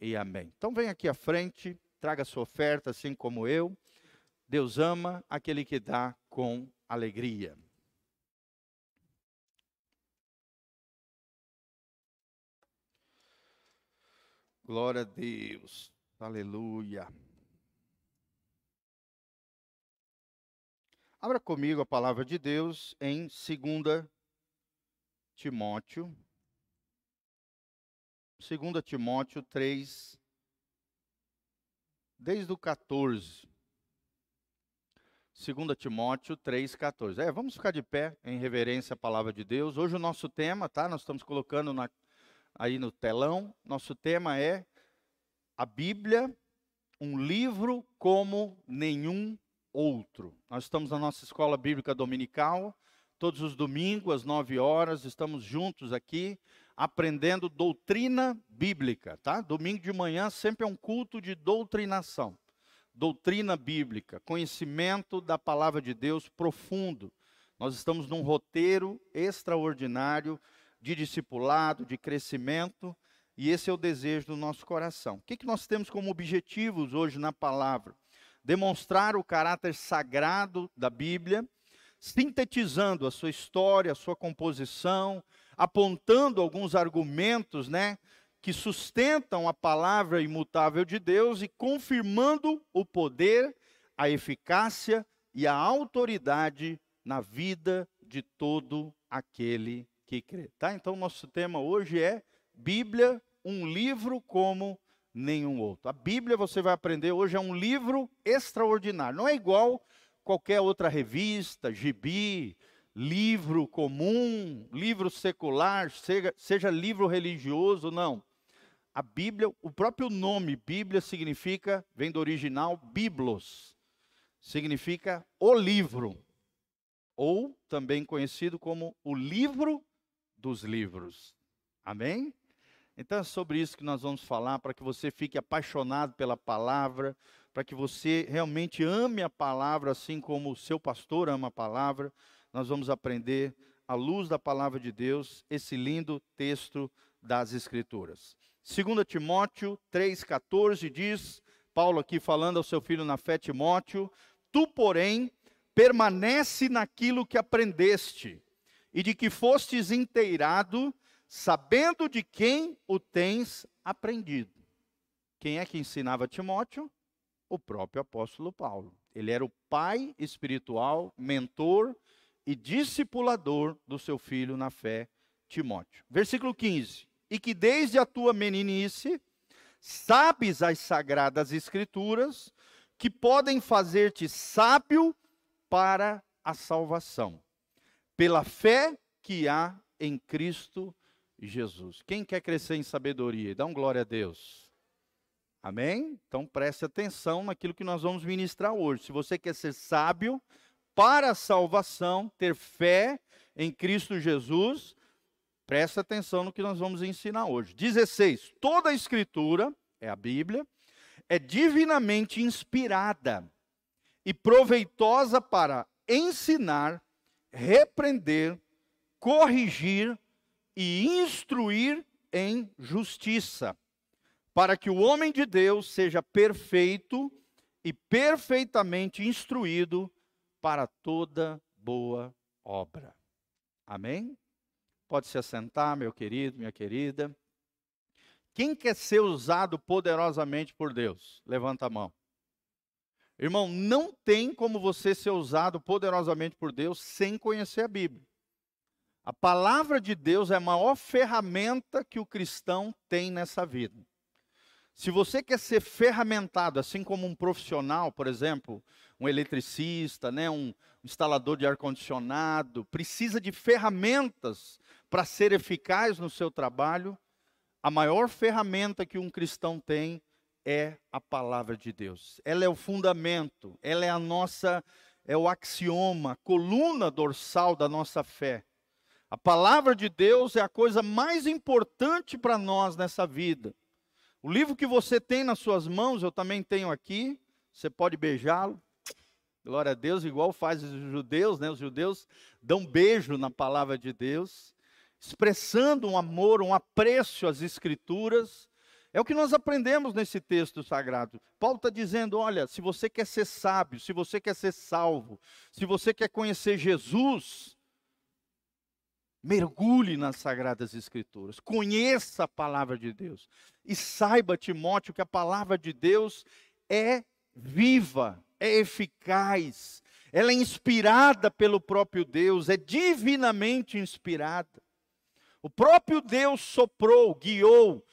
e amém. Então vem aqui à frente, traga sua oferta, assim como eu. Deus ama aquele que dá com alegria. Glória a Deus. Aleluia. Abra comigo a palavra de Deus em 2 Timóteo. 2 Timóteo 3, desde o 14. 2 Timóteo 3, 14. É, vamos ficar de pé em reverência à palavra de Deus. Hoje o nosso tema, tá? Nós estamos colocando na, aí no telão. Nosso tema é a Bíblia, um livro como nenhum outro. Nós estamos na nossa escola bíblica dominical, todos os domingos, às nove horas, estamos juntos aqui, aprendendo doutrina bíblica, tá? Domingo de manhã sempre é um culto de doutrinação. Doutrina bíblica, conhecimento da palavra de Deus profundo. Nós estamos num roteiro extraordinário de discipulado, de crescimento, e esse é o desejo do nosso coração. O que, que nós temos como objetivos hoje na palavra? demonstrar o caráter sagrado da Bíblia, sintetizando a sua história, a sua composição, apontando alguns argumentos, né, que sustentam a palavra imutável de Deus e confirmando o poder, a eficácia e a autoridade na vida de todo aquele que crê. Tá? Então nosso tema hoje é Bíblia, um livro como nenhum outro. A Bíblia, você vai aprender hoje, é um livro extraordinário. Não é igual qualquer outra revista, gibi, livro comum, livro secular, seja, seja livro religioso, não. A Bíblia, o próprio nome Bíblia significa, vem do original biblos, significa o livro, ou também conhecido como o livro dos livros. Amém? Então é sobre isso que nós vamos falar, para que você fique apaixonado pela palavra, para que você realmente ame a palavra, assim como o seu pastor ama a palavra. Nós vamos aprender, à luz da palavra de Deus, esse lindo texto das Escrituras. 2 Timóteo 3,14 diz, Paulo aqui falando ao seu filho na fé, Timóteo: Tu, porém, permanece naquilo que aprendeste e de que fostes inteirado sabendo de quem o tens aprendido. Quem é que ensinava Timóteo? O próprio apóstolo Paulo. Ele era o pai espiritual, mentor e discipulador do seu filho na fé, Timóteo. Versículo 15: E que desde a tua meninice sabes as sagradas escrituras que podem fazer-te sábio para a salvação, pela fé que há em Cristo Jesus. Quem quer crescer em sabedoria? Dá um glória a Deus. Amém? Então preste atenção naquilo que nós vamos ministrar hoje. Se você quer ser sábio para a salvação, ter fé em Cristo Jesus, preste atenção no que nós vamos ensinar hoje. 16. Toda a escritura, é a Bíblia, é divinamente inspirada e proveitosa para ensinar, repreender, corrigir e instruir em justiça, para que o homem de Deus seja perfeito e perfeitamente instruído para toda boa obra. Amém? Pode se assentar, meu querido, minha querida. Quem quer ser usado poderosamente por Deus? Levanta a mão. Irmão, não tem como você ser usado poderosamente por Deus sem conhecer a Bíblia. A palavra de Deus é a maior ferramenta que o cristão tem nessa vida. Se você quer ser ferramentado, assim como um profissional, por exemplo, um eletricista, né, um instalador de ar-condicionado, precisa de ferramentas para ser eficaz no seu trabalho, a maior ferramenta que um cristão tem é a palavra de Deus. Ela é o fundamento, ela é a nossa, é o axioma, a coluna dorsal da nossa fé. A palavra de Deus é a coisa mais importante para nós nessa vida. O livro que você tem nas suas mãos, eu também tenho aqui. Você pode beijá-lo. Glória a Deus, igual faz os judeus, né? Os judeus dão beijo na palavra de Deus, expressando um amor, um apreço às escrituras. É o que nós aprendemos nesse texto sagrado. Paulo está dizendo: olha, se você quer ser sábio, se você quer ser salvo, se você quer conhecer Jesus, mergulhe nas Sagradas Escrituras, conheça a palavra de Deus e saiba, Timóteo, que a palavra de Deus é viva, é eficaz, ela é inspirada pelo próprio Deus, é divinamente inspirada. O próprio Deus soprou, guiou,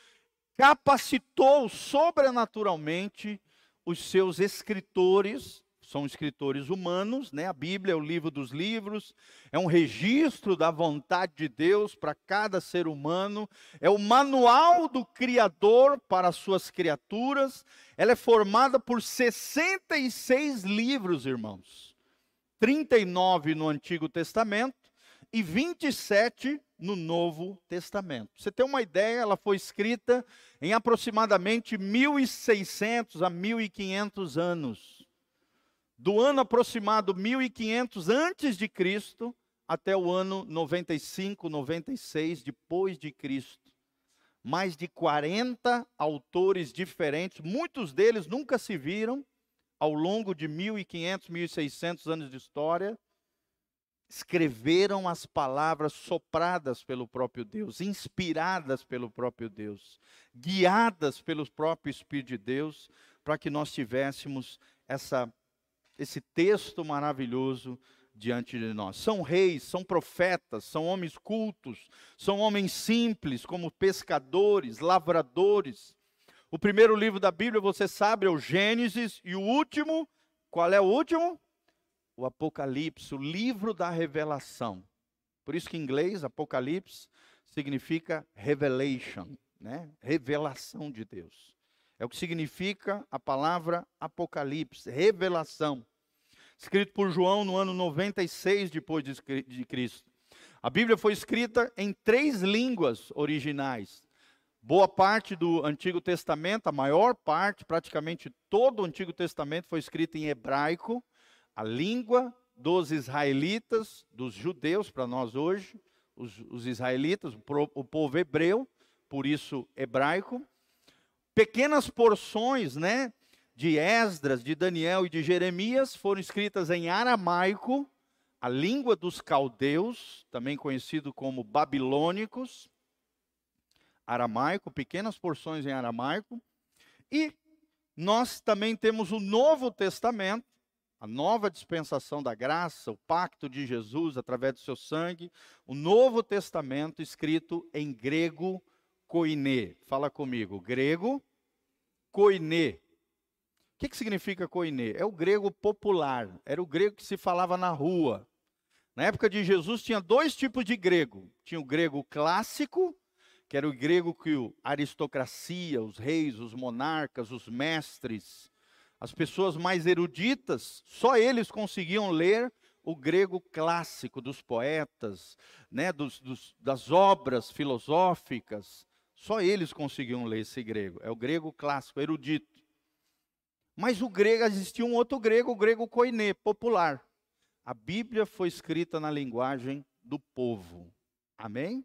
capacitou sobrenaturalmente os seus escritores, são escritores humanos, né? A Bíblia é o livro dos livros, é um registro da vontade de Deus para cada ser humano, é o manual do Criador para as suas criaturas. Ela é formada por 66 livros, irmãos. 39 no Antigo Testamento e 27 no Novo Testamento. Você tem uma ideia, ela foi escrita em aproximadamente 1600 a 1500 anos. Do ano aproximado 1500 antes de Cristo até o ano 95, 96 depois de Cristo. Mais de 40 autores diferentes, muitos deles nunca se viram ao longo de 1500, 1600 anos de história escreveram as palavras sopradas pelo próprio Deus, inspiradas pelo próprio Deus, guiadas pelo próprio Espírito de Deus, para que nós tivéssemos essa, esse texto maravilhoso diante de nós. São reis, são profetas, são homens cultos, são homens simples, como pescadores, lavradores. O primeiro livro da Bíblia, você sabe, é o Gênesis, e o último, qual é o último? o Apocalipse, o livro da revelação. Por isso que em inglês, Apocalipse significa revelation, né? Revelação de Deus. É o que significa a palavra Apocalipse, revelação. Escrito por João no ano 96 depois de Cristo. A Bíblia foi escrita em três línguas originais. Boa parte do Antigo Testamento, a maior parte, praticamente todo o Antigo Testamento foi escrito em hebraico a língua dos israelitas, dos judeus, para nós hoje, os, os israelitas, o, o povo hebreu, por isso hebraico. Pequenas porções, né, de Esdras, de Daniel e de Jeremias foram escritas em aramaico, a língua dos caldeus, também conhecido como babilônicos, aramaico, pequenas porções em aramaico. E nós também temos o Novo Testamento, a nova dispensação da graça, o pacto de Jesus através do seu sangue, o Novo Testamento escrito em grego koiné. Fala comigo, grego koiné. O que, que significa koiné? É o grego popular, era o grego que se falava na rua. Na época de Jesus tinha dois tipos de grego. Tinha o grego clássico, que era o grego que a aristocracia, os reis, os monarcas, os mestres, as pessoas mais eruditas, só eles conseguiam ler o grego clássico dos poetas, né, dos, dos, das obras filosóficas. Só eles conseguiam ler esse grego. É o grego clássico, erudito. Mas o grego, existia um outro grego, o grego koiné, popular. A Bíblia foi escrita na linguagem do povo. Amém?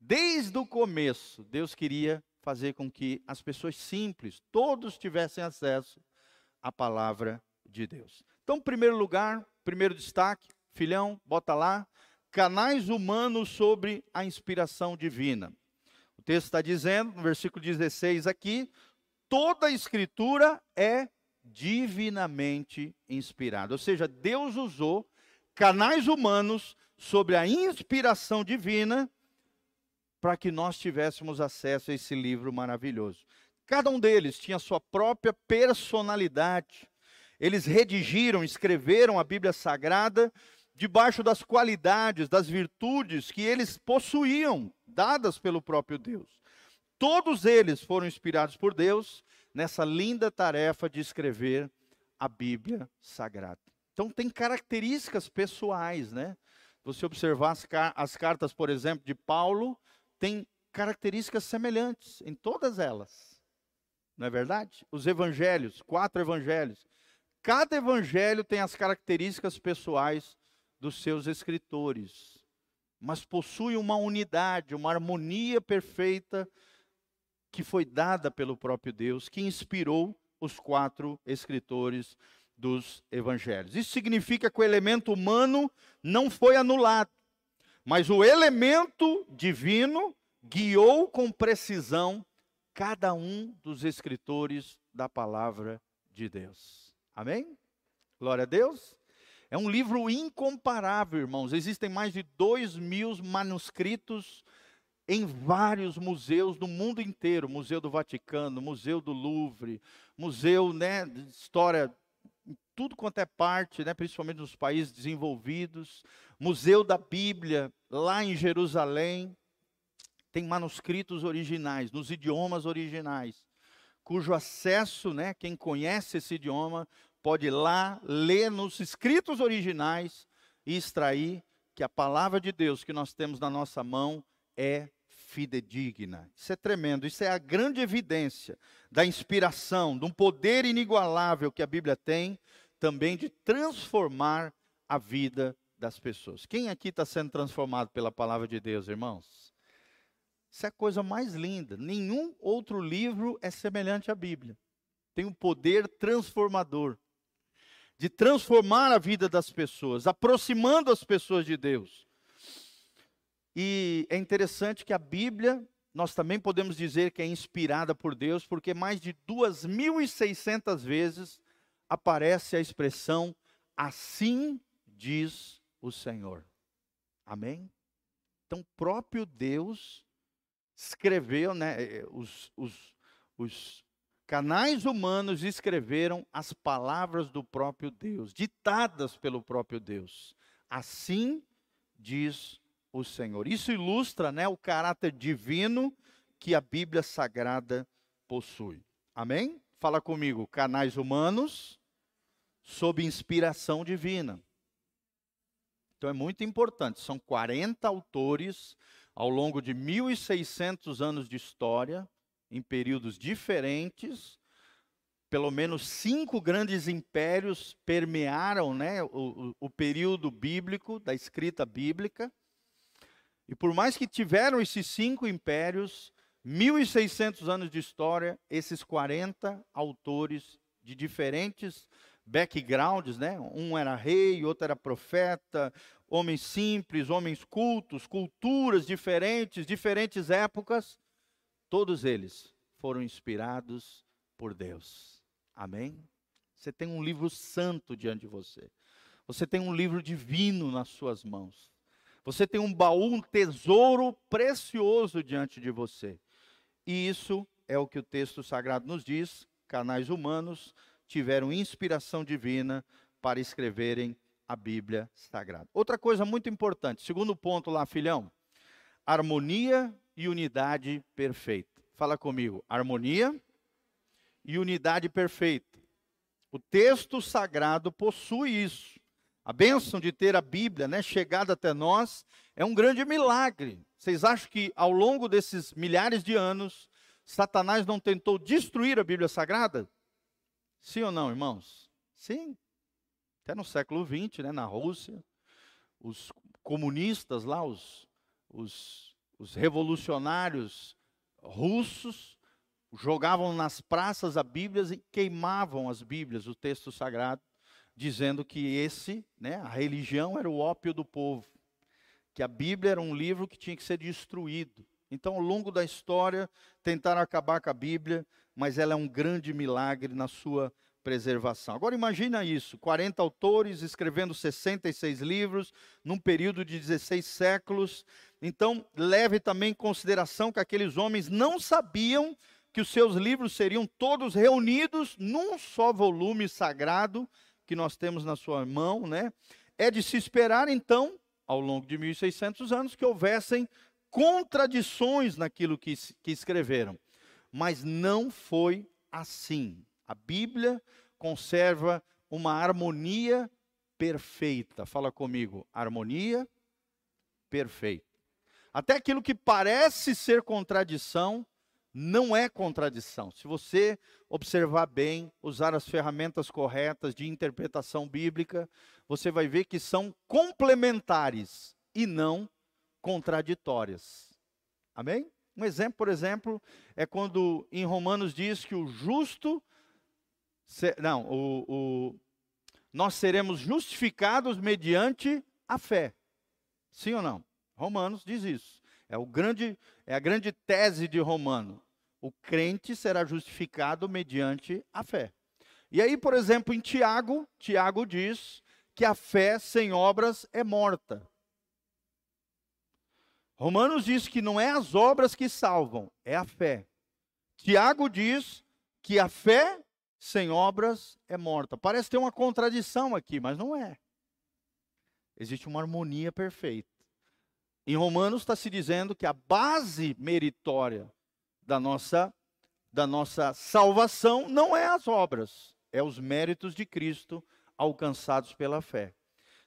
Desde o começo, Deus queria fazer com que as pessoas simples, todos tivessem acesso a palavra de Deus. Então, primeiro lugar, primeiro destaque, filhão, bota lá, canais humanos sobre a inspiração divina. O texto está dizendo, no versículo 16 aqui, toda a escritura é divinamente inspirada. Ou seja, Deus usou canais humanos sobre a inspiração divina para que nós tivéssemos acesso a esse livro maravilhoso. Cada um deles tinha sua própria personalidade. Eles redigiram, escreveram a Bíblia Sagrada debaixo das qualidades, das virtudes que eles possuíam, dadas pelo próprio Deus. Todos eles foram inspirados por Deus nessa linda tarefa de escrever a Bíblia Sagrada. Então tem características pessoais, né? Você observar as, car as cartas, por exemplo, de Paulo, tem características semelhantes em todas elas. Não é verdade? Os evangelhos, quatro evangelhos. Cada evangelho tem as características pessoais dos seus escritores, mas possui uma unidade, uma harmonia perfeita que foi dada pelo próprio Deus, que inspirou os quatro escritores dos evangelhos. Isso significa que o elemento humano não foi anulado, mas o elemento divino guiou com precisão cada um dos escritores da palavra de Deus. Amém? Glória a Deus. É um livro incomparável, irmãos. Existem mais de dois mil manuscritos em vários museus do mundo inteiro, Museu do Vaticano, Museu do Louvre, Museu, né, de História, tudo quanto é parte, né, principalmente nos países desenvolvidos, Museu da Bíblia, lá em Jerusalém, tem manuscritos originais, nos idiomas originais, cujo acesso, né, quem conhece esse idioma, pode ir lá, ler nos escritos originais e extrair que a palavra de Deus que nós temos na nossa mão é fidedigna. Isso é tremendo, isso é a grande evidência da inspiração, de um poder inigualável que a Bíblia tem, também de transformar a vida das pessoas. Quem aqui está sendo transformado pela palavra de Deus, irmãos? Isso é a coisa mais linda. Nenhum outro livro é semelhante à Bíblia. Tem um poder transformador de transformar a vida das pessoas, aproximando as pessoas de Deus. E é interessante que a Bíblia, nós também podemos dizer que é inspirada por Deus, porque mais de 2.600 vezes aparece a expressão assim diz o Senhor. Amém? Então, próprio Deus escreveu, né, eh, os, os, os canais humanos escreveram as palavras do próprio Deus, ditadas pelo próprio Deus. Assim diz o Senhor. Isso ilustra né, o caráter divino que a Bíblia Sagrada possui. Amém? Fala comigo, canais humanos sob inspiração divina. Então é muito importante, são 40 autores ao longo de 1600 anos de história, em períodos diferentes, pelo menos cinco grandes impérios permearam né, o, o, período bíblico, da escrita bíblica. E por mais que tiveram esses cinco impérios, 1.600 anos de história, esses 40 autores de diferentes backgrounds, né? Um era rei, outro era profeta, homens simples, homens cultos, culturas diferentes, diferentes épocas, todos eles foram inspirados por Deus. Amém? Você tem um livro santo diante de você. Você tem um livro divino nas suas mãos. Você tem um baú, um tesouro precioso diante de você. E isso é o que o texto sagrado nos diz: canais humanos tiveram inspiração divina para escreverem a Bíblia Sagrada. Outra coisa muito importante, segundo ponto lá, filhão: harmonia e unidade perfeita. Fala comigo, harmonia e unidade perfeita. O texto sagrado possui isso. A bênção de ter a Bíblia né, chegada até nós é um grande milagre. Vocês acham que ao longo desses milhares de anos, Satanás não tentou destruir a Bíblia Sagrada? Sim ou não, irmãos? Sim. Até no século XX, né, na Rússia, os comunistas lá, os, os, os revolucionários russos, jogavam nas praças a Bíblia e queimavam as Bíblias, o texto sagrado dizendo que esse, né, a religião era o ópio do povo, que a Bíblia era um livro que tinha que ser destruído. Então, ao longo da história, tentaram acabar com a Bíblia, mas ela é um grande milagre na sua preservação. Agora imagina isso, 40 autores escrevendo 66 livros num período de 16 séculos. Então, leve também em consideração que aqueles homens não sabiam que os seus livros seriam todos reunidos num só volume sagrado que nós temos na sua mão, né? É de se esperar, então, ao longo de 1.600 anos, que houvessem contradições naquilo que, que escreveram. Mas não foi assim. A Bíblia conserva uma harmonia perfeita. Fala comigo, harmonia perfeita. Até aquilo que parece ser contradição, não é contradição. Se você observar bem, usar as ferramentas corretas de interpretação bíblica, você vai ver que são complementares e não contraditórias. Amém? Um exemplo, por exemplo, é quando em Romanos diz que o justo. Não, o, o, nós seremos justificados mediante a fé. Sim ou não? Romanos diz isso. É, o grande, é a grande tese de Romano. O crente será justificado mediante a fé. E aí, por exemplo, em Tiago, Tiago diz que a fé sem obras é morta. Romanos diz que não é as obras que salvam, é a fé. Tiago diz que a fé sem obras é morta. Parece ter uma contradição aqui, mas não é. Existe uma harmonia perfeita. Em Romanos está se dizendo que a base meritória da nossa, da nossa salvação não é as obras, é os méritos de Cristo alcançados pela fé.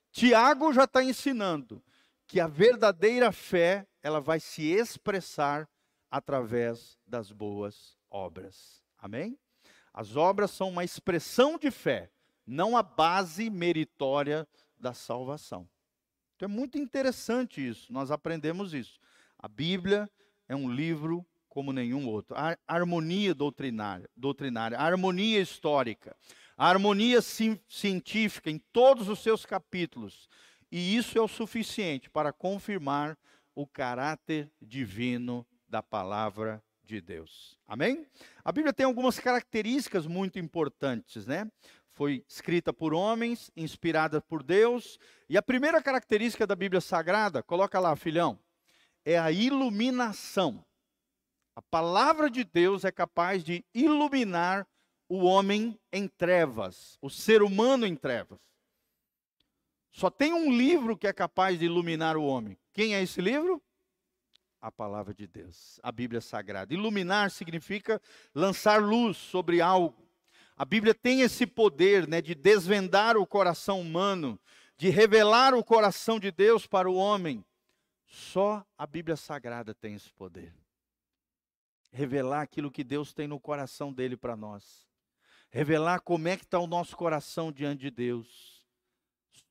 Tiago já está ensinando que a verdadeira fé ela vai se expressar através das boas obras. Amém? As obras são uma expressão de fé, não a base meritória da salvação. Então é muito interessante isso, nós aprendemos isso. A Bíblia é um livro como nenhum outro. A harmonia doutrinária, doutrinária, a harmonia histórica, a harmonia científica em todos os seus capítulos. E isso é o suficiente para confirmar o caráter divino da palavra de Deus. Amém? A Bíblia tem algumas características muito importantes, né? Foi escrita por homens, inspirada por Deus, e a primeira característica da Bíblia Sagrada, coloca lá, filhão, é a iluminação. A palavra de Deus é capaz de iluminar o homem em trevas, o ser humano em trevas. Só tem um livro que é capaz de iluminar o homem. Quem é esse livro? A palavra de Deus, a Bíblia Sagrada. Iluminar significa lançar luz sobre algo. A Bíblia tem esse poder né, de desvendar o coração humano, de revelar o coração de Deus para o homem. Só a Bíblia Sagrada tem esse poder revelar aquilo que Deus tem no coração dele para nós. Revelar como é que está o nosso coração diante de Deus.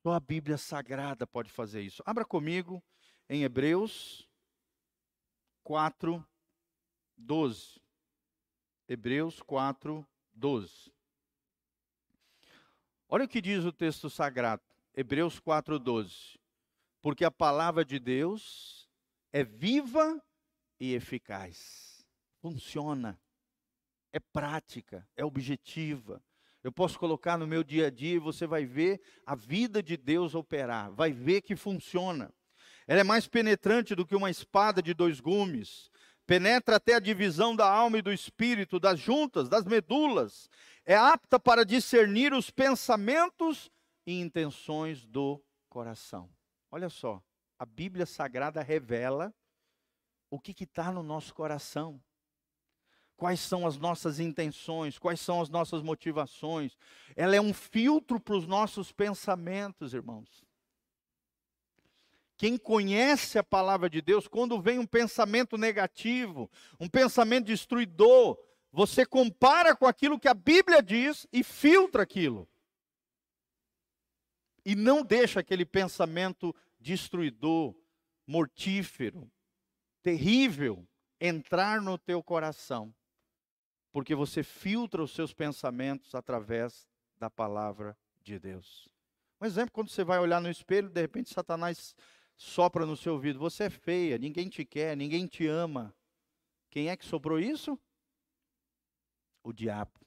Só a Bíblia Sagrada pode fazer isso. Abra comigo em Hebreus 4, 12. Hebreus 4, 12. Olha o que diz o texto sagrado, Hebreus 4, 12. Porque a palavra de Deus é viva e eficaz funciona, é prática, é objetiva. Eu posso colocar no meu dia a dia e você vai ver a vida de Deus operar, vai ver que funciona. Ela é mais penetrante do que uma espada de dois gumes, penetra até a divisão da alma e do espírito, das juntas, das medulas, é apta para discernir os pensamentos e intenções do coração. Olha só, a Bíblia Sagrada revela o que está no nosso coração quais são as nossas intenções, quais são as nossas motivações. Ela é um filtro para os nossos pensamentos, irmãos. Quem conhece a palavra de Deus, quando vem um pensamento negativo, um pensamento destruidor, você compara com aquilo que a Bíblia diz e filtra aquilo. E não deixa aquele pensamento destruidor, mortífero, terrível entrar no teu coração porque você filtra os seus pensamentos através da palavra de Deus. Um exemplo, quando você vai olhar no espelho, de repente Satanás sopra no seu ouvido: Você é feia, ninguém te quer, ninguém te ama. Quem é que sobrou isso? O diabo.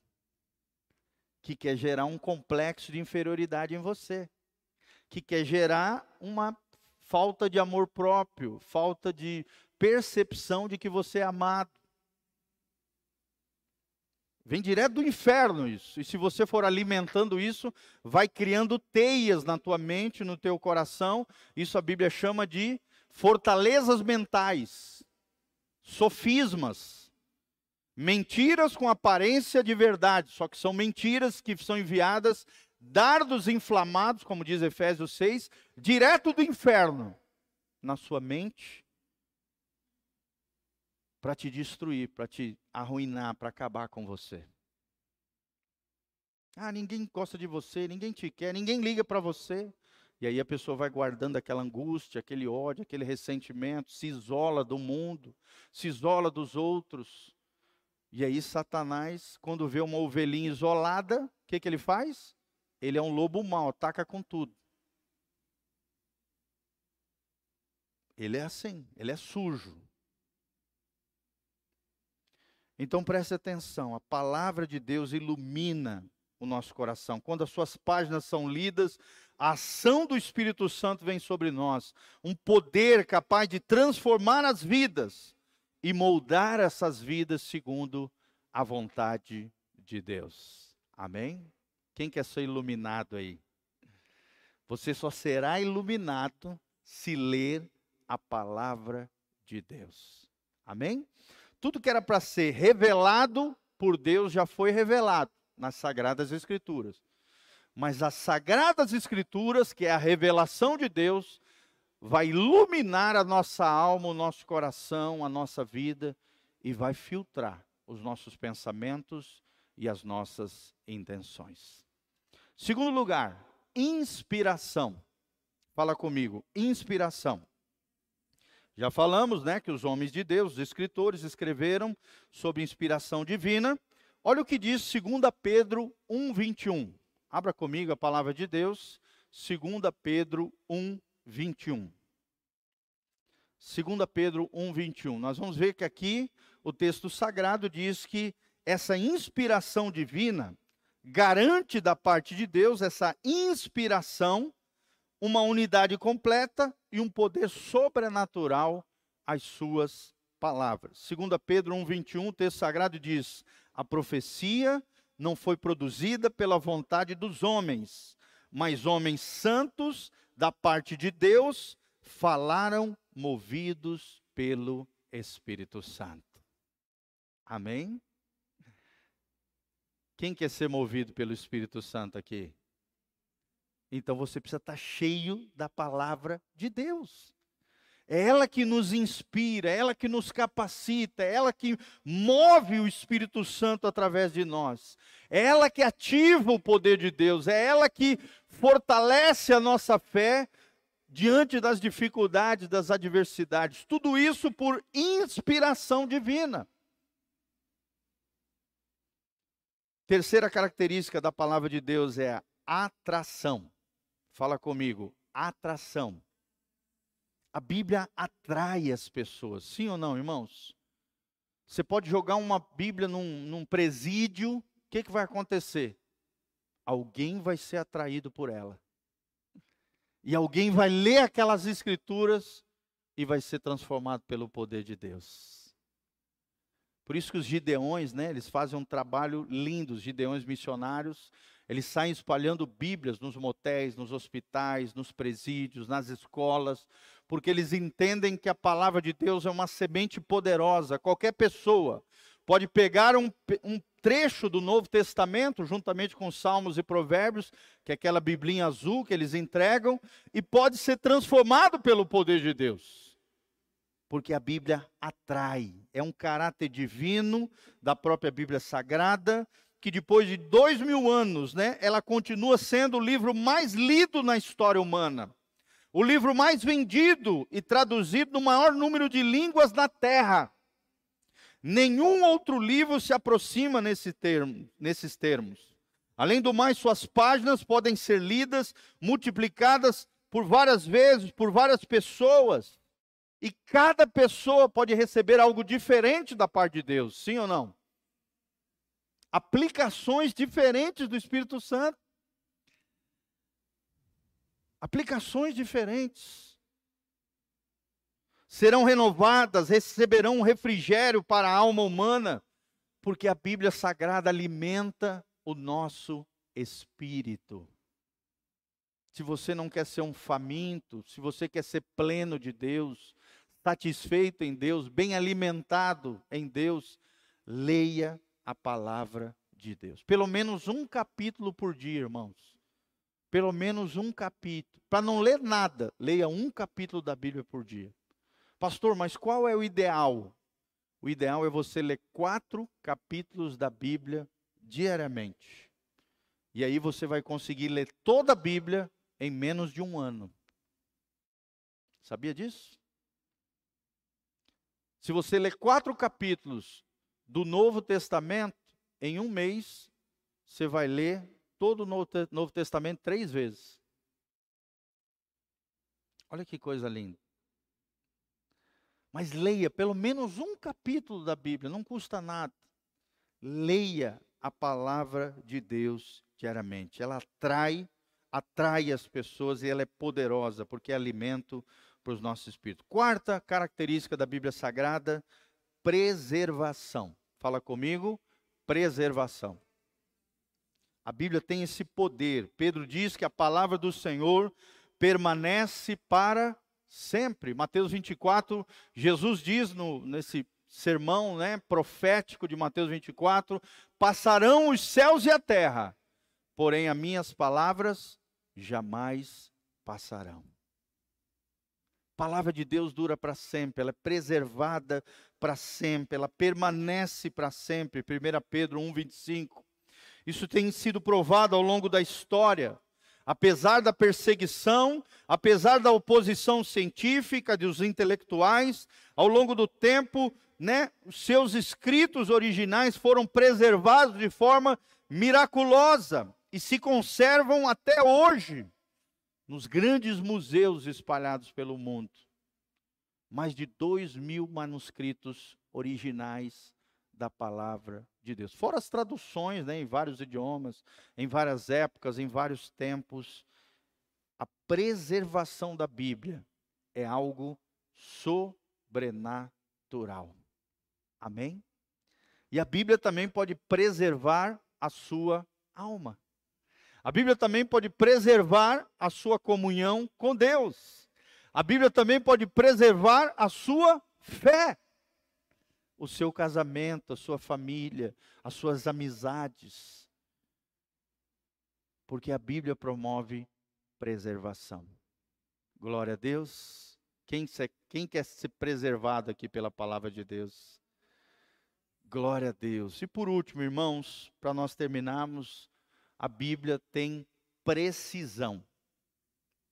Que quer gerar um complexo de inferioridade em você. Que quer gerar uma falta de amor próprio, falta de percepção de que você é amado. Vem direto do inferno isso. E se você for alimentando isso, vai criando teias na tua mente, no teu coração. Isso a Bíblia chama de fortalezas mentais, sofismas, mentiras com aparência de verdade, só que são mentiras que são enviadas, dardos inflamados, como diz Efésios 6, direto do inferno na sua mente para te destruir, para te arruinar, para acabar com você. Ah, ninguém gosta de você, ninguém te quer, ninguém liga para você. E aí a pessoa vai guardando aquela angústia, aquele ódio, aquele ressentimento, se isola do mundo, se isola dos outros. E aí Satanás, quando vê uma ovelhinha isolada, o que, que ele faz? Ele é um lobo mau, ataca com tudo. Ele é assim, ele é sujo. Então preste atenção, a palavra de Deus ilumina o nosso coração. Quando as suas páginas são lidas, a ação do Espírito Santo vem sobre nós, um poder capaz de transformar as vidas e moldar essas vidas segundo a vontade de Deus. Amém? Quem quer ser iluminado aí? Você só será iluminado se ler a palavra de Deus. Amém? Tudo que era para ser revelado por Deus já foi revelado nas Sagradas Escrituras. Mas as Sagradas Escrituras, que é a revelação de Deus, vai iluminar a nossa alma, o nosso coração, a nossa vida e vai filtrar os nossos pensamentos e as nossas intenções. Segundo lugar, inspiração. Fala comigo, inspiração. Já falamos, né, que os homens de Deus, os escritores, escreveram sobre inspiração divina. Olha o que diz 2 Pedro 1:21. Abra comigo a palavra de Deus, 2 Pedro 1:21. 2 Pedro 1:21. Nós vamos ver que aqui o texto sagrado diz que essa inspiração divina garante da parte de Deus essa inspiração uma unidade completa e um poder sobrenatural às suas palavras. Segundo Pedro 1:21, o texto sagrado diz: "A profecia não foi produzida pela vontade dos homens, mas homens santos da parte de Deus falaram movidos pelo Espírito Santo." Amém? Quem quer ser movido pelo Espírito Santo aqui? Então você precisa estar cheio da palavra de Deus. É ela que nos inspira, é ela que nos capacita, é ela que move o Espírito Santo através de nós. É ela que ativa o poder de Deus, é ela que fortalece a nossa fé diante das dificuldades, das adversidades. Tudo isso por inspiração divina. Terceira característica da palavra de Deus é a atração. Fala comigo, atração. A Bíblia atrai as pessoas, sim ou não, irmãos? Você pode jogar uma Bíblia num, num presídio, o que, que vai acontecer? Alguém vai ser atraído por ela. E alguém vai ler aquelas escrituras e vai ser transformado pelo poder de Deus. Por isso que os gideões, né, eles fazem um trabalho lindo, os gideões missionários, eles saem espalhando Bíblias nos motéis, nos hospitais, nos presídios, nas escolas, porque eles entendem que a palavra de Deus é uma semente poderosa. Qualquer pessoa pode pegar um, um trecho do Novo Testamento, juntamente com Salmos e Provérbios, que é aquela biblinha azul que eles entregam, e pode ser transformado pelo poder de Deus. Porque a Bíblia atrai, é um caráter divino da própria Bíblia Sagrada, que depois de dois mil anos, né, ela continua sendo o livro mais lido na história humana. O livro mais vendido e traduzido no maior número de línguas da Terra. Nenhum outro livro se aproxima nesse termo, nesses termos. Além do mais, suas páginas podem ser lidas, multiplicadas por várias vezes, por várias pessoas. E cada pessoa pode receber algo diferente da parte de Deus, sim ou não? Aplicações diferentes do Espírito Santo. Aplicações diferentes. Serão renovadas, receberão um refrigério para a alma humana, porque a Bíblia Sagrada alimenta o nosso espírito. Se você não quer ser um faminto, se você quer ser pleno de Deus, satisfeito em Deus, bem alimentado em Deus, leia a palavra de Deus. Pelo menos um capítulo por dia, irmãos. Pelo menos um capítulo. Para não ler nada, leia um capítulo da Bíblia por dia. Pastor, mas qual é o ideal? O ideal é você ler quatro capítulos da Bíblia diariamente. E aí você vai conseguir ler toda a Bíblia em menos de um ano. Sabia disso? Se você ler quatro capítulos do Novo Testamento, em um mês, você vai ler todo o Novo Testamento três vezes. Olha que coisa linda. Mas leia pelo menos um capítulo da Bíblia, não custa nada. Leia a palavra de Deus diariamente. Ela atrai, atrai as pessoas e ela é poderosa, porque é alimento para os nossos espíritos. Quarta característica da Bíblia Sagrada, preservação. Fala comigo, preservação. A Bíblia tem esse poder. Pedro diz que a palavra do Senhor permanece para sempre. Mateus 24, Jesus diz no, nesse sermão né, profético de Mateus 24: Passarão os céus e a terra, porém as minhas palavras jamais passarão. Palavra de Deus dura para sempre, ela é preservada para sempre, ela permanece para sempre. 1 Pedro 1,25. Isso tem sido provado ao longo da história. Apesar da perseguição, apesar da oposição científica dos intelectuais, ao longo do tempo, né, seus escritos originais foram preservados de forma miraculosa e se conservam até hoje nos grandes museus espalhados pelo mundo. Mais de dois mil manuscritos originais da palavra de Deus. Fora as traduções né, em vários idiomas, em várias épocas, em vários tempos. A preservação da Bíblia é algo sobrenatural. Amém? E a Bíblia também pode preservar a sua alma. A Bíblia também pode preservar a sua comunhão com Deus. A Bíblia também pode preservar a sua fé o seu casamento, a sua família, as suas amizades. Porque a Bíblia promove preservação. Glória a Deus. Quem, se, quem quer ser preservado aqui pela palavra de Deus? Glória a Deus. E por último, irmãos, para nós terminarmos, a Bíblia tem precisão.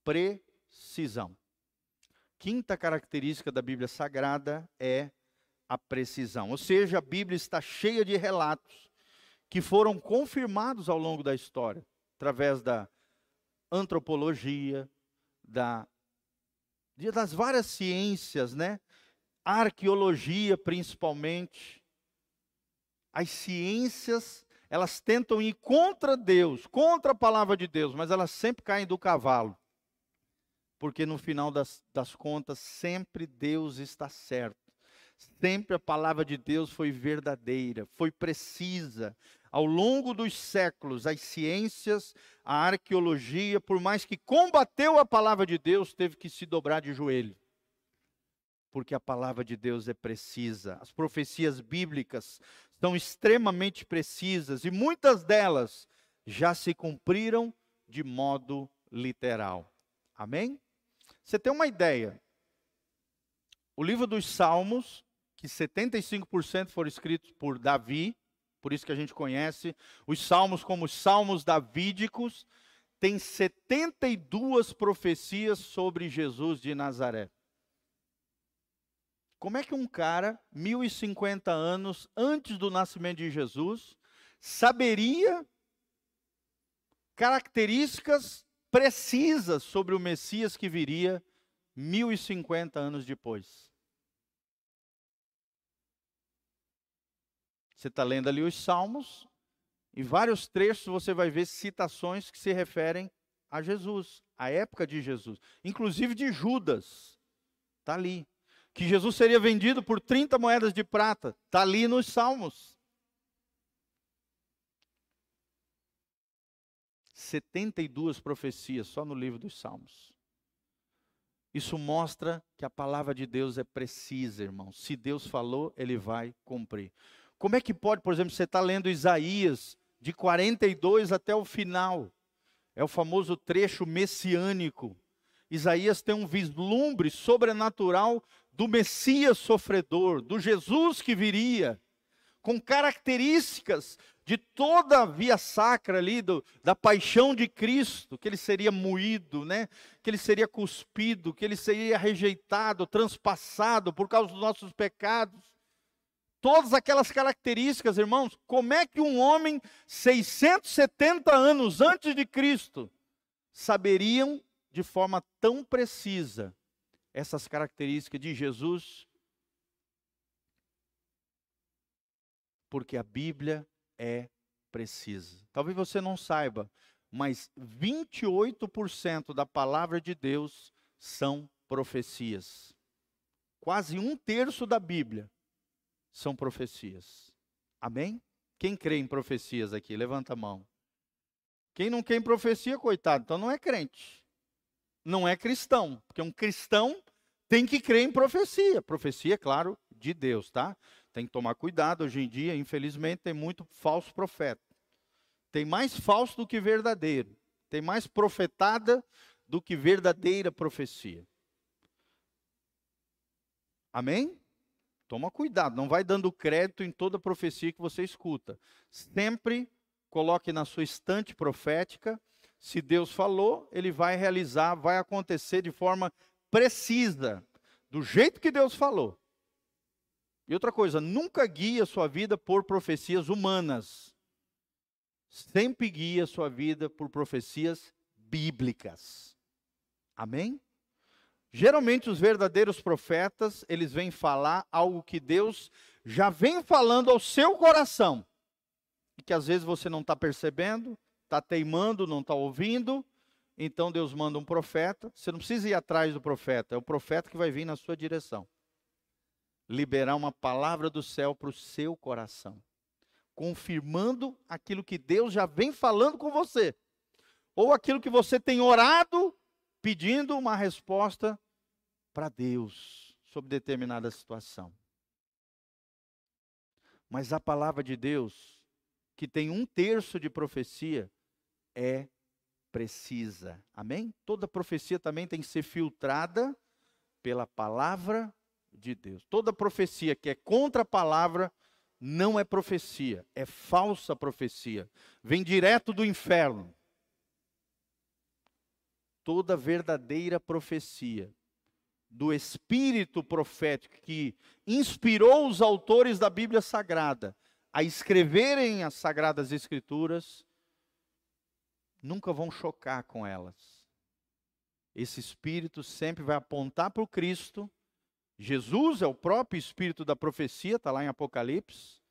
Precisão. Quinta característica da Bíblia Sagrada é a precisão. Ou seja, a Bíblia está cheia de relatos que foram confirmados ao longo da história, através da antropologia, da das várias ciências, né? Arqueologia, principalmente. As ciências, elas tentam ir contra Deus, contra a palavra de Deus, mas elas sempre caem do cavalo. Porque no final das, das contas, sempre Deus está certo. Sempre a palavra de Deus foi verdadeira, foi precisa. Ao longo dos séculos, as ciências, a arqueologia, por mais que combateu a palavra de Deus, teve que se dobrar de joelho. Porque a palavra de Deus é precisa. As profecias bíblicas são extremamente precisas e muitas delas já se cumpriram de modo literal. Amém? Você tem uma ideia? O livro dos Salmos que 75% foram escritos por Davi, por isso que a gente conhece os salmos como os salmos davídicos, tem 72 profecias sobre Jesus de Nazaré. Como é que um cara, 1050 anos antes do nascimento de Jesus, saberia características precisas sobre o Messias que viria 1050 anos depois? Você está lendo ali os Salmos, em vários trechos você vai ver citações que se referem a Jesus, à época de Jesus, inclusive de Judas. Está ali. Que Jesus seria vendido por 30 moedas de prata. Está ali nos Salmos. 72 profecias só no livro dos Salmos. Isso mostra que a palavra de Deus é precisa, irmão. Se Deus falou, ele vai cumprir. Como é que pode, por exemplo, você está lendo Isaías de 42 até o final? É o famoso trecho messiânico. Isaías tem um vislumbre sobrenatural do Messias sofredor, do Jesus que viria, com características de toda a via sacra ali, do, da paixão de Cristo, que ele seria moído, né? que ele seria cuspido, que ele seria rejeitado, transpassado por causa dos nossos pecados. Todas aquelas características, irmãos, como é que um homem 670 anos antes de Cristo saberiam de forma tão precisa essas características de Jesus? Porque a Bíblia é precisa. Talvez você não saiba, mas 28% da palavra de Deus são profecias. Quase um terço da Bíblia são profecias. Amém? Quem crê em profecias aqui? Levanta a mão. Quem não crê em profecia, coitado, então não é crente. Não é cristão. Porque um cristão tem que crer em profecia. Profecia, claro, de Deus, tá? Tem que tomar cuidado. Hoje em dia, infelizmente, tem muito falso profeta. Tem mais falso do que verdadeiro. Tem mais profetada do que verdadeira profecia. Amém? Toma cuidado, não vai dando crédito em toda profecia que você escuta. Sempre coloque na sua estante profética. Se Deus falou, ele vai realizar, vai acontecer de forma precisa, do jeito que Deus falou. E outra coisa, nunca guie a sua vida por profecias humanas. Sempre guie a sua vida por profecias bíblicas. Amém? Geralmente os verdadeiros profetas, eles vêm falar algo que Deus já vem falando ao seu coração. E que às vezes você não está percebendo, está teimando, não está ouvindo. Então Deus manda um profeta. Você não precisa ir atrás do profeta, é o profeta que vai vir na sua direção liberar uma palavra do céu para o seu coração, confirmando aquilo que Deus já vem falando com você, ou aquilo que você tem orado pedindo uma resposta para Deus sobre determinada situação. Mas a palavra de Deus, que tem um terço de profecia, é precisa. Amém? Toda profecia também tem que ser filtrada pela palavra de Deus. Toda profecia que é contra a palavra não é profecia, é falsa profecia. Vem direto do inferno. Toda verdadeira profecia do espírito profético que inspirou os autores da Bíblia Sagrada a escreverem as sagradas escrituras nunca vão chocar com elas. Esse espírito sempre vai apontar para o Cristo Jesus é o próprio espírito da profecia, está lá em Apocalipse.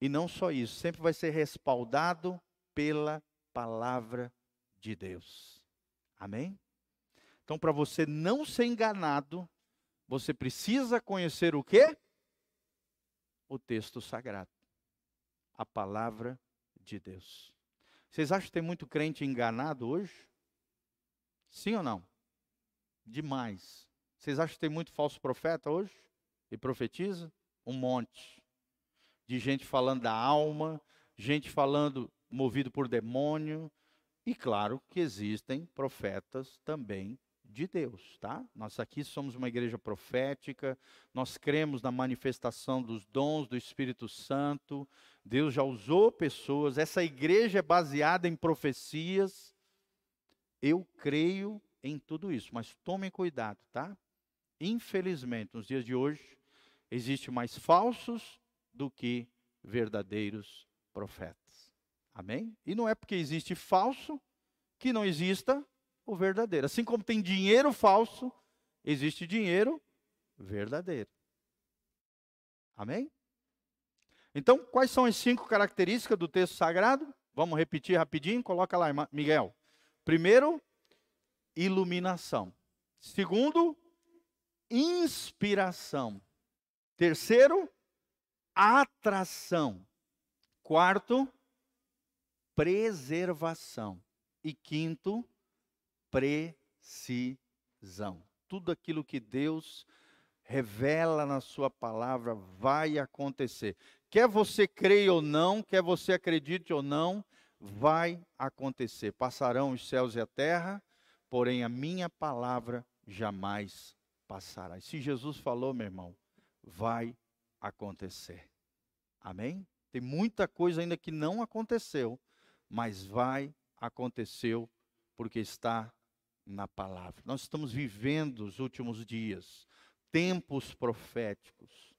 E não só isso, sempre vai ser respaldado pela palavra de Deus. Amém? Então, para você não ser enganado, você precisa conhecer o quê? O texto sagrado. A palavra de Deus. Vocês acham que tem muito crente enganado hoje? Sim ou não? Demais. Vocês acham que tem muito falso profeta hoje? E profetiza? Um monte. De gente falando da alma, gente falando movido por demônio. E claro que existem profetas também de Deus, tá? Nós aqui somos uma igreja profética, nós cremos na manifestação dos dons do Espírito Santo. Deus já usou pessoas, essa igreja é baseada em profecias. Eu creio em tudo isso, mas tomem cuidado, tá? infelizmente, nos dias de hoje, existe mais falsos do que verdadeiros profetas. Amém? E não é porque existe falso que não exista o verdadeiro. Assim como tem dinheiro falso, existe dinheiro verdadeiro. Amém? Então, quais são as cinco características do texto sagrado? Vamos repetir rapidinho, coloca lá, Miguel. Primeiro, iluminação. Segundo, inspiração. Terceiro, atração. Quarto, preservação. E quinto, precisão. Tudo aquilo que Deus revela na sua palavra vai acontecer. Quer você creia ou não, quer você acredite ou não, vai acontecer. Passarão os céus e a terra, porém a minha palavra jamais passará. E se Jesus falou, meu irmão, vai acontecer. Amém? Tem muita coisa ainda que não aconteceu, mas vai acontecer porque está na palavra. Nós estamos vivendo os últimos dias, tempos proféticos.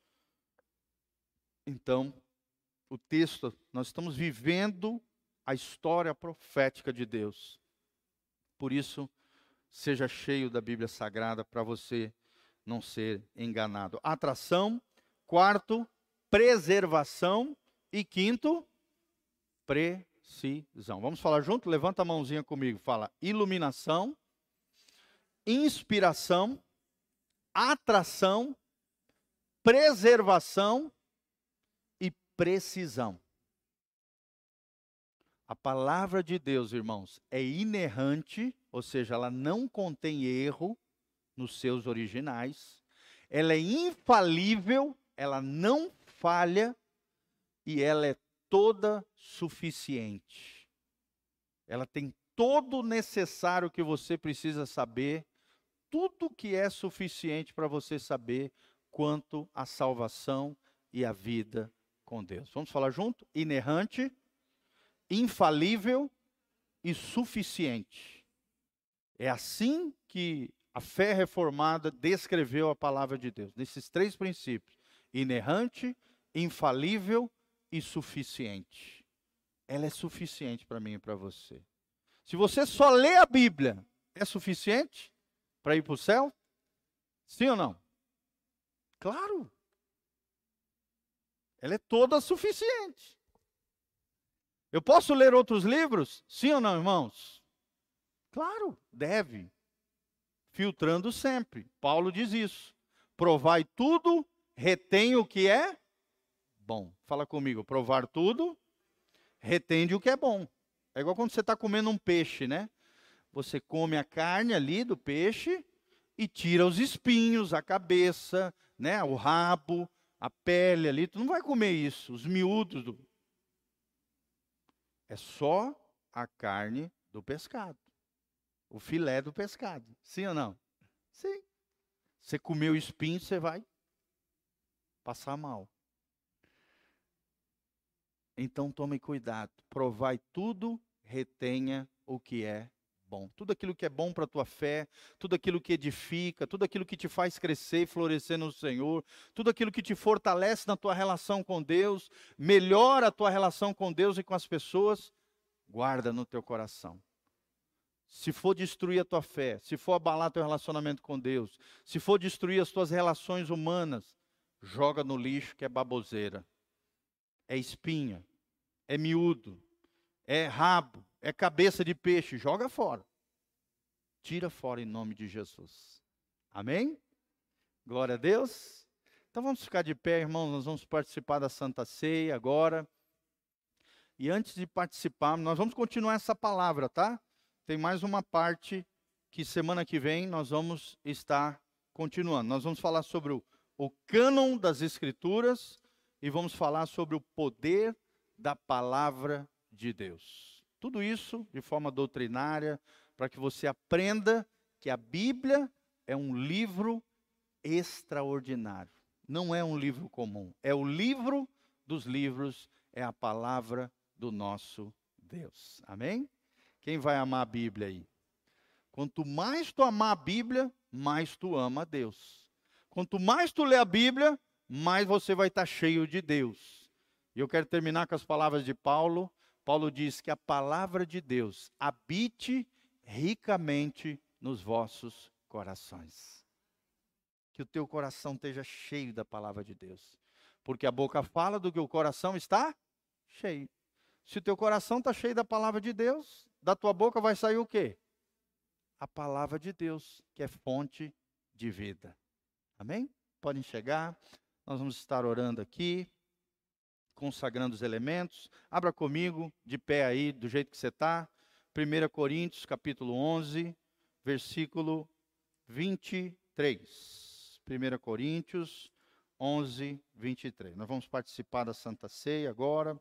Então, o texto, nós estamos vivendo a história profética de Deus. Por isso, seja cheio da Bíblia Sagrada para você não ser enganado. Atração, quarto, preservação e quinto, precisão. Vamos falar junto? Levanta a mãozinha comigo. Fala iluminação, inspiração, atração, preservação e precisão. A palavra de Deus, irmãos, é inerrante, ou seja, ela não contém erro nos seus originais. Ela é infalível, ela não falha e ela é toda suficiente. Ela tem todo o necessário que você precisa saber, tudo que é suficiente para você saber quanto à salvação e à vida com Deus. Vamos falar junto? Inerrante infalível e suficiente. É assim que a fé reformada descreveu a palavra de Deus, nesses três princípios: inerrante, infalível e suficiente. Ela é suficiente para mim e para você. Se você só lê a Bíblia, é suficiente para ir para o céu? Sim ou não? Claro. Ela é toda suficiente. Eu posso ler outros livros? Sim ou não, irmãos? Claro, deve. Filtrando sempre. Paulo diz isso. Provai tudo, retém o que é bom. Fala comigo, provar tudo, retende o que é bom. É igual quando você está comendo um peixe, né? Você come a carne ali do peixe e tira os espinhos, a cabeça, né? O rabo, a pele ali. Tu não vai comer isso, os miúdos do, é só a carne do pescado. O filé do pescado. Sim ou não? Sim. Você comeu espinho, você vai passar mal. Então tome cuidado. Provai tudo, retenha o que é bom. Tudo aquilo que é bom para a tua fé, tudo aquilo que edifica, tudo aquilo que te faz crescer e florescer no Senhor, tudo aquilo que te fortalece na tua relação com Deus, melhora a tua relação com Deus e com as pessoas, guarda no teu coração. Se for destruir a tua fé, se for abalar teu relacionamento com Deus, se for destruir as tuas relações humanas, joga no lixo que é baboseira. É espinha, é miúdo, é rabo, é cabeça de peixe, joga fora. Tira fora em nome de Jesus. Amém? Glória a Deus. Então vamos ficar de pé, irmãos, nós vamos participar da Santa Ceia agora. E antes de participar, nós vamos continuar essa palavra, tá? Tem mais uma parte que semana que vem nós vamos estar continuando. Nós vamos falar sobre o, o cânon das Escrituras e vamos falar sobre o poder da palavra de Deus. Tudo isso de forma doutrinária, para que você aprenda que a Bíblia é um livro extraordinário. Não é um livro comum, é o livro dos livros, é a palavra do nosso Deus. Amém? Quem vai amar a Bíblia aí? Quanto mais tu amar a Bíblia, mais tu ama a Deus. Quanto mais tu lê a Bíblia, mais você vai estar cheio de Deus. E eu quero terminar com as palavras de Paulo, Paulo diz que a palavra de Deus habite ricamente nos vossos corações. Que o teu coração esteja cheio da palavra de Deus. Porque a boca fala do que o coração está cheio. Se o teu coração está cheio da palavra de Deus, da tua boca vai sair o quê? A palavra de Deus, que é fonte de vida. Amém? Podem chegar. Nós vamos estar orando aqui consagrando os elementos. Abra comigo, de pé aí, do jeito que você está. 1 Coríntios, capítulo 11, versículo 23. 1 Coríntios 11, 23. Nós vamos participar da Santa Ceia agora.